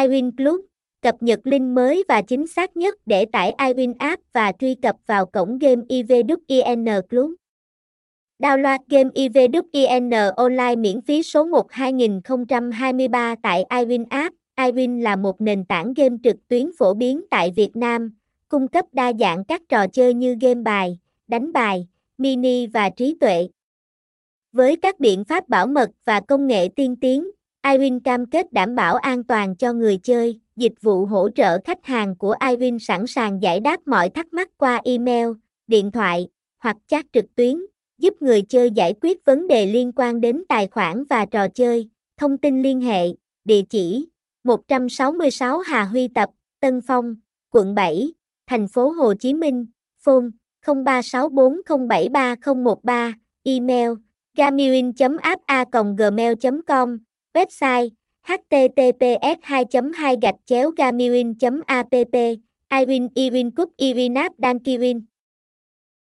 iWin Club, cập nhật link mới và chính xác nhất để tải iWin app và truy cập vào cổng game IVWIN Club. Download game IVWIN online miễn phí số 1 2023 tại iWin app. iWin là một nền tảng game trực tuyến phổ biến tại Việt Nam, cung cấp đa dạng các trò chơi như game bài, đánh bài, mini và trí tuệ. Với các biện pháp bảo mật và công nghệ tiên tiến, iWin cam kết đảm bảo an toàn cho người chơi. Dịch vụ hỗ trợ khách hàng của iWin sẵn sàng giải đáp mọi thắc mắc qua email, điện thoại hoặc chat trực tuyến, giúp người chơi giải quyết vấn đề liên quan đến tài khoản và trò chơi. Thông tin liên hệ, địa chỉ 166 Hà Huy Tập, Tân Phong, quận 7, thành phố Hồ Chí Minh, phone 0364073013, email gamiwin.app.gmail.com, website https 2 2 gạch chéo gamiwin app iwin iwin cup iwin app dankiwin